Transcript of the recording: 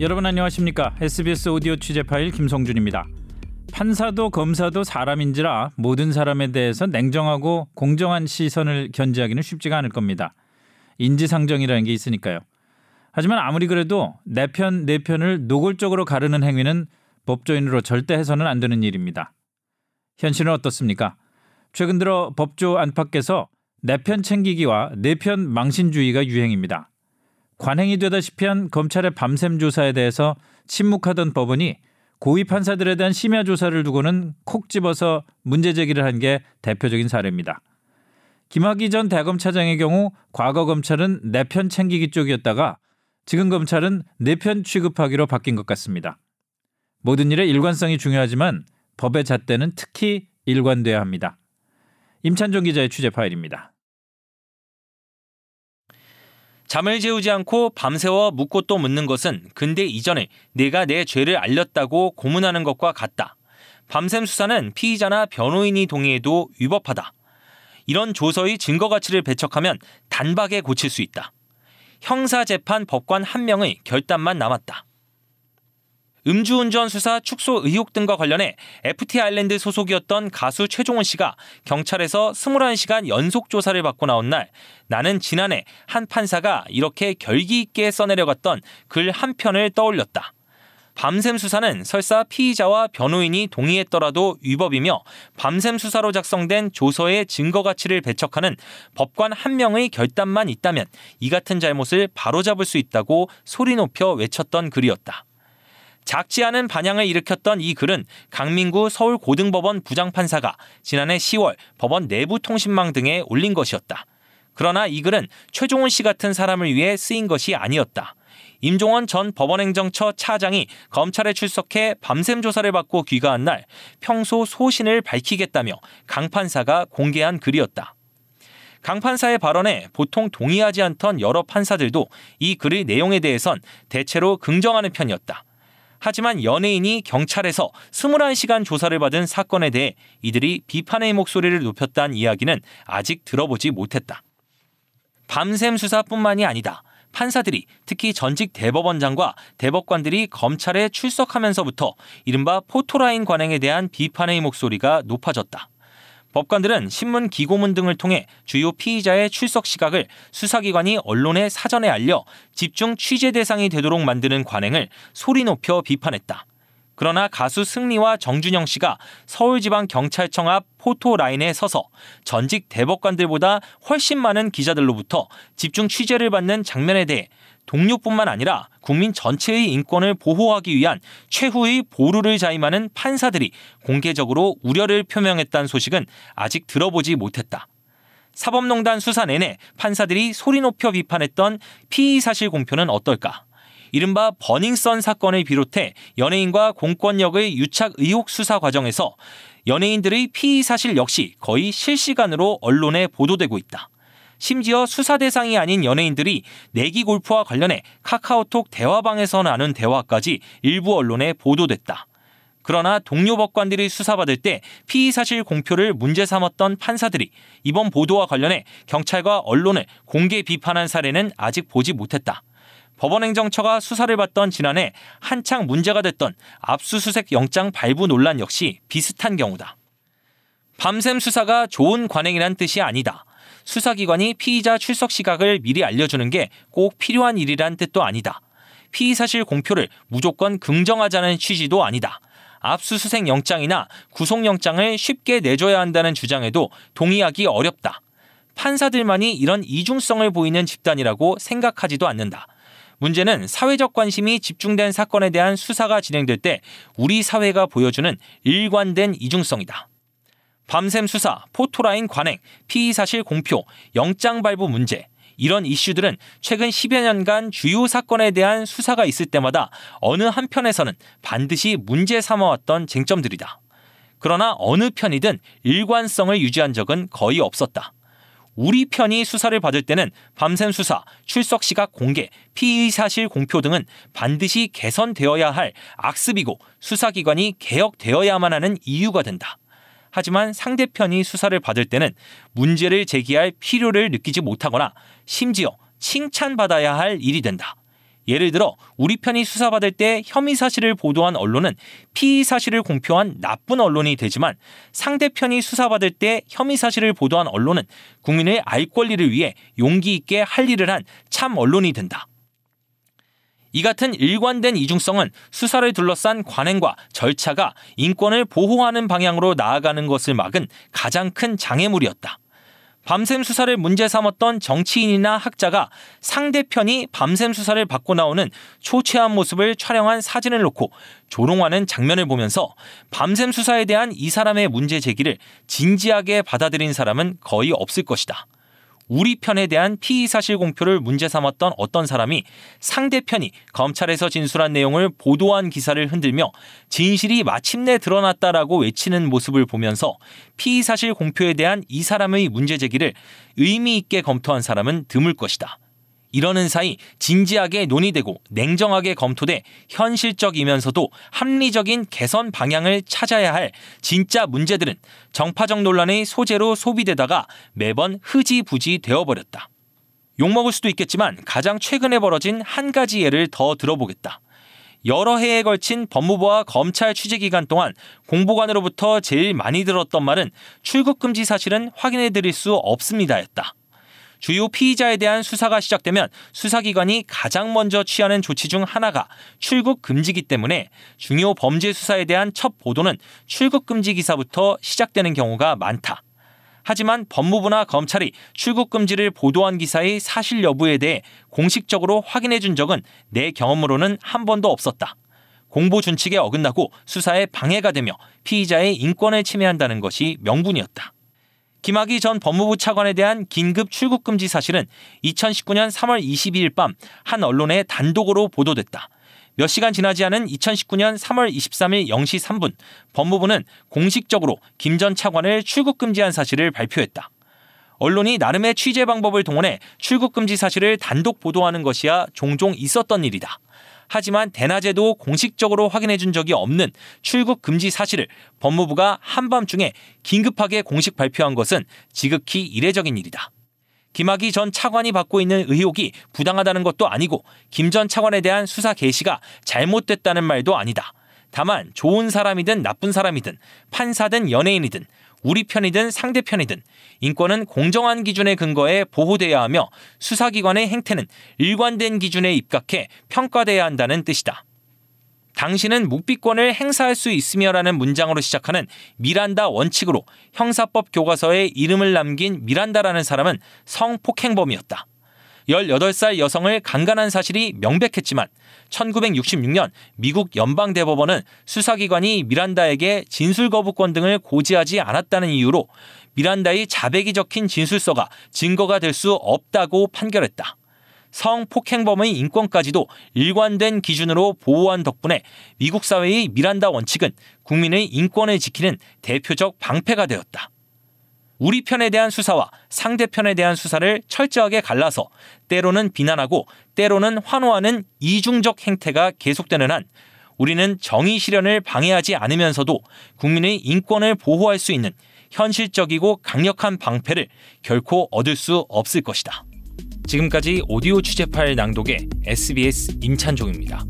여러분 안녕하십니까? SBS 오디오 취재 파일 김성준입니다. 판사도 검사도 사람인지라 모든 사람에 대해서 냉정하고 공정한 시선을 견지하기는 쉽지가 않을 겁니다. 인지상정이라는 게 있으니까요. 하지만 아무리 그래도 내 편, 내 편을 노골적으로 가르는 행위는 법조인으로 절대 해서는 안 되는 일입니다. 현실은 어떻습니까? 최근 들어 법조 안팎에서 내 편 챙기기와 내 편 망신주의가 유행입니다. 관행이 되다시피 한 검찰의 밤샘 조사에 대해서 침묵하던 법원이 고위 판사들에 대한 심야 조사를 두고는 콕 집어서 문제 제기를 한 게 대표적인 사례입니다. 김학의 전 대검 차장의 경우 과거 검찰은 내 편 챙기기 쪽이었다가 지금 검찰은 내 편 취급하기로 바뀐 것 같습니다. 모든 일의 일관성이 중요하지만 법의 잣대는 특히 일관돼야 합니다. 임찬종 기자의 취재 파일입니다. 잠을 재우지 않고 밤새워 묻고 또 묻는 것은 근대 이전에 내가 내 죄를 알렸다고 고문하는 것과 같다. 밤샘 수사는 피의자나 변호인이 동의해도 위법하다. 이런 조서의 증거 가치를 배척하면 단박에 고칠 수 있다. 형사재판 법관 한 명의 결단만 남았다. 음주운전 수사 축소 의혹 등과 관련해 FT 아일랜드 소속이었던 가수 최종원 씨가 경찰에서 21시간 연속 조사를 받고 나온 날 나는 지난해 한 판사가 이렇게 결기 있게 써내려갔던 글 한 편을 떠올렸다. 밤샘 수사는 설사 피의자와 변호인이 동의했더라도 위법이며 밤샘 수사로 작성된 조서의 증거 가치를 배척하는 법관 한 명의 결단만 있다면 이 같은 잘못을 바로잡을 수 있다고 소리 높여 외쳤던 글이었다. 작지 않은 반향을 일으켰던 이 글은 강민구 서울고등법원 부장판사가 지난해 10월 법원 내부 통신망 등에 올린 것이었다. 그러나 이 글은 최종훈 씨 같은 사람을 위해 쓰인 것이 아니었다. 임종원 전 법원행정처 차장이 검찰에 출석해 밤샘 조사를 받고 귀가한 날 평소 소신을 밝히겠다며 강 판사가 공개한 글이었다. 강 판사의 발언에 보통 동의하지 않던 여러 판사들도 이 글의 내용에 대해선 대체로 긍정하는 편이었다. 하지만 연예인이 경찰에서 21시간 조사를 받은 사건에 대해 이들이 비판의 목소리를 높였다는 이야기는 아직 들어보지 못했다. 밤샘 수사뿐만이 아니다. 판사들이 특히 전직 대법원장과 대법관들이 검찰에 출석하면서부터 이른바 포토라인 관행에 대한 비판의 목소리가 높아졌다. 법관들은 신문 기고문 등을 통해 주요 피의자의 출석 시각을 수사기관이 언론에 사전에 알려 집중 취재 대상이 되도록 만드는 관행을 소리 높여 비판했다. 그러나 가수 승리와 정준영 씨가 서울지방경찰청 앞 포토라인에 서서 전직 대법관들보다 훨씬 많은 기자들로부터 집중 취재를 받는 장면에 대해 동료뿐만 아니라 국민 전체의 인권을 보호하기 위한 최후의 보루를 자임하는 판사들이 공개적으로 우려를 표명했다는 소식은 아직 들어보지 못했다. 사법농단 수사 내내 판사들이 소리 높여 비판했던 피의 사실 공표는 어떨까? 이른바 버닝썬 사건을 비롯해 연예인과 공권력의 유착 의혹 수사 과정에서 연예인들의 피의 사실 역시 거의 실시간으로 언론에 보도되고 있다. 심지어 수사 대상이 아닌 연예인들이 내기 골프와 관련해 카카오톡 대화방에서 나눈 대화까지 일부 언론에 보도됐다. 그러나 동료 법관들이 수사받을 때 피의 사실 공표를 문제 삼았던 판사들이 이번 보도와 관련해 경찰과 언론을 공개 비판한 사례는 아직 보지 못했다. 법원행정처가 수사를 받던 지난해 한창 문제가 됐던 압수수색 영장 발부 논란 역시 비슷한 경우다. 밤샘 수사가 좋은 관행이란 뜻이 아니다. 수사기관이 피의자 출석 시각을 미리 알려주는 게 꼭 필요한 일이란 뜻도 아니다. 피의 사실 공표를 무조건 긍정하자는 취지도 아니다. 압수수색 영장이나 구속영장을 쉽게 내줘야 한다는 주장에도 동의하기 어렵다. 판사들만이 이런 이중성을 보이는 집단이라고 생각하지도 않는다. 문제는 사회적 관심이 집중된 사건에 대한 수사가 진행될 때 우리 사회가 보여주는 일관된 이중성이다. 밤샘 수사, 포토라인 관행, 피의 사실 공표, 영장 발부 문제, 이런 이슈들은 최근 10여 년간 주요 사건에 대한 수사가 있을 때마다 어느 한편에서는 반드시 문제 삼아왔던 쟁점들이다. 그러나 어느 편이든 일관성을 유지한 적은 거의 없었다. 우리 편이 수사를 받을 때는 밤샘 수사, 출석 시각 공개, 피의 사실 공표 등은 반드시 개선되어야 할 악습이고 수사기관이 개혁되어야만 하는 이유가 된다. 하지만 상대편이 수사를 받을 때는 문제를 제기할 필요를 느끼지 못하거나 심지어 칭찬받아야 할 일이 된다. 예를 들어 우리 편이 수사받을 때 혐의 사실을 보도한 언론은 피의 사실을 공표한 나쁜 언론이 되지만 상대편이 수사받을 때 혐의 사실을 보도한 언론은 국민의 알 권리를 위해 용기 있게 할 일을 한 참 언론이 된다. 이 같은 일관된 이중성은 수사를 둘러싼 관행과 절차가 인권을 보호하는 방향으로 나아가는 것을 막은 가장 큰 장애물이었다. 밤샘 수사를 문제 삼았던 정치인이나 학자가 상대편이 밤샘 수사를 받고 나오는 초췌한 모습을 촬영한 사진을 놓고 조롱하는 장면을 보면서 밤샘 수사에 대한 이 사람의 문제 제기를 진지하게 받아들인 사람은 거의 없을 것이다. 우리 편에 대한 피의 사실 공표를 문제 삼았던 어떤 사람이 상대편이 검찰에서 진술한 내용을 보도한 기사를 흔들며 진실이 마침내 드러났다라고 외치는 모습을 보면서 피의 사실 공표에 대한 이 사람의 문제 제기를 의미 있게 검토한 사람은 드물 것이다. 이러는 사이 진지하게 논의되고 냉정하게 검토돼 현실적이면서도 합리적인 개선 방향을 찾아야 할 진짜 문제들은 정파적 논란의 소재로 소비되다가 매번 흐지부지 되어버렸다. 욕먹을 수도 있겠지만 가장 최근에 벌어진 한 가지 예를 더 들어보겠다. 여러 해에 걸친 법무부와 검찰 취재 기간 동안 공보관으로부터 제일 많이 들었던 말은 출국 금지 사실은 확인해 드릴 수 없습니다였다. 주요 피의자에 대한 수사가 시작되면 수사기관이 가장 먼저 취하는 조치 중 하나가 출국 금지기 때문에 중요 범죄 수사에 대한 첫 보도는 출국 금지 기사부터 시작되는 경우가 많다. 하지만 법무부나 검찰이 출국 금지를 보도한 기사의 사실 여부에 대해 공식적으로 확인해 준 적은 내 경험으로는 한 번도 없었다. 공보 준칙에 어긋나고 수사에 방해가 되며 피의자의 인권을 침해한다는 것이 명분이었다. 김학의 전 법무부 차관에 대한 긴급 출국 금지 사실은 2019년 3월 22일 밤 한 언론에 단독으로 보도됐다. 몇 시간 지나지 않은 2019년 3월 23일 0시 3분 법무부는 공식적으로 김 전 차관을 출국 금지한 사실을 발표했다. 언론이 나름의 취재 방법을 동원해 출국 금지 사실을 단독 보도하는 것이야 종종 있었던 일이다. 하지만 대낮에도 공식적으로 확인해 준 적이 없는 출국 금지 사실을 법무부가 한밤중에 긴급하게 공식 발표한 것은 지극히 이례적인 일이다. 김학의 전 차관이 받고 있는 의혹이 부당하다는 것도 아니고 김 전 차관에 대한 수사 개시가 잘못됐다는 말도 아니다. 다만 좋은 사람이든 나쁜 사람이든 판사든 연예인이든 우리 편이든 상대 편이든 인권은 공정한 기준의 근거에 보호돼야 하며 수사기관의 행태는 일관된 기준에 입각해 평가돼야 한다는 뜻이다. 당신은 묵비권을 행사할 수 있으며라는 문장으로 시작하는 미란다 원칙으로 형사법 교과서에 이름을 남긴 미란다라는 사람은 성폭행범이었다. 18살 여성을 강간한 사실이 명백했지만 1966년 미국 연방대법원은 수사기관이 미란다에게 진술 거부권 등을 고지하지 않았다는 이유로 미란다의 자백이 적힌 진술서가 증거가 될 수 없다고 판결했다. 성폭행범의 인권까지도 일관된 기준으로 보호한 덕분에 미국 사회의 미란다 원칙은 국민의 인권을 지키는 대표적 방패가 되었다. 우리 편에 대한 수사와 상대편에 대한 수사를 철저하게 갈라서 때로는 비난하고 때로는 환호하는 이중적 행태가 계속되는 한 우리는 정의 실현을 방해하지 않으면서도 국민의 인권을 보호할 수 있는 현실적이고 강력한 방패를 결코 얻을 수 없을 것이다. 지금까지 오디오 취재 파일 낭독의 SBS 임찬종입니다.